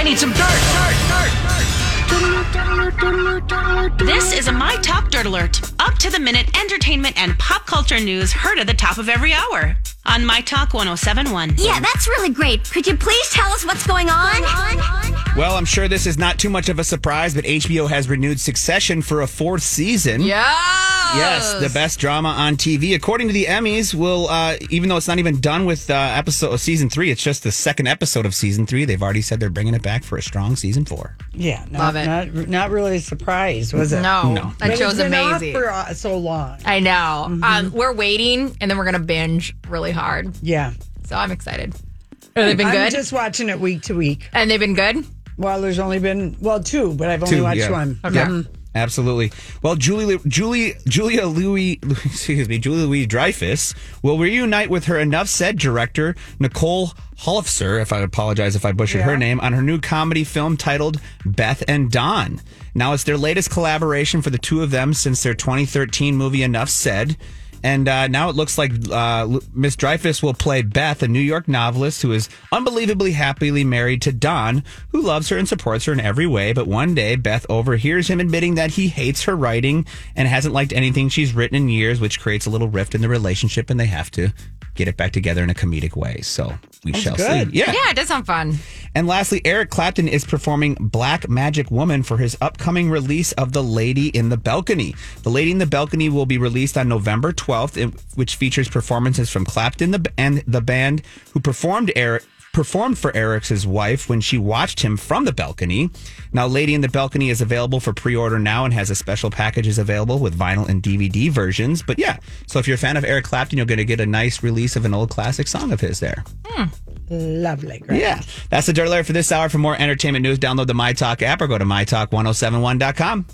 I, I need some dirt, dirt, dirt. This is a My Talk Dirt Alert. Up to the minute entertainment and pop culture news heard at the top of every hour on My Talk 1071. Yeah, that's really great. Could you please tell us what's going on? Well, I'm sure this is not too much of a surprise, but HBO has renewed Succession for a fourth season. Yeah. Yes, the best drama on TV, according to the Emmys. Will uh, even though it's not even done with uh, episode season three, it's just the second episode of season three. They've already said they're bringing it back for a strong season four. Yeah, not, Love it. Not, not really a surprise, was it? No, No. that But show's it's been off amazing. for uh, so long. I know. Um, we're waiting, and then we're gonna binge really hard. Yeah, So I'm excited. Oh, they've been I'm good, just watching it week to week. and they've been good. Well, there's only been well two, but I've only Two, watched yeah. one. Yeah, absolutely. Well, Julie, Julie, Julia Louis, excuse me, Julia Louis Dreyfus will reunite with her Enough Said director Nicole Holofcer, if I apologize if I butchered her name, on her new comedy film titled Beth and Don. Now it's their latest collaboration for the two of them since their 2013 movie Enough Said. And uh, now it looks like uh, Miss Dreyfus will play Beth, a New York novelist who is unbelievably happily married to Don, who loves her and supports her in every way. But one day, Beth overhears him admitting that he hates her writing and hasn't liked anything she's written in years, which creates a little rift in the relationship, and they have to get it back together in a comedic way. So we shall good. see. Yeah. Yeah, it does sound fun. And lastly, Eric Clapton is performing Black Magic Woman for his upcoming release of The Lady in the Balcony. The Lady in the Balcony will be released on November 12th, which features performances from Clapton and the band who performed Eric performed for Eric's wife when she watched him from the balcony. Now, Lady in the Balcony is available for pre-order now and has a special packages available with vinyl and DVD versions. But yeah, so if you're a fan of Eric Clapton, you're going to get a nice release of an old classic song of his there. Hmm. Lovely, great. Yeah. That's the Dirt Alert for this hour. For more entertainment news, download the My Talk app or go to mytalk1071.com.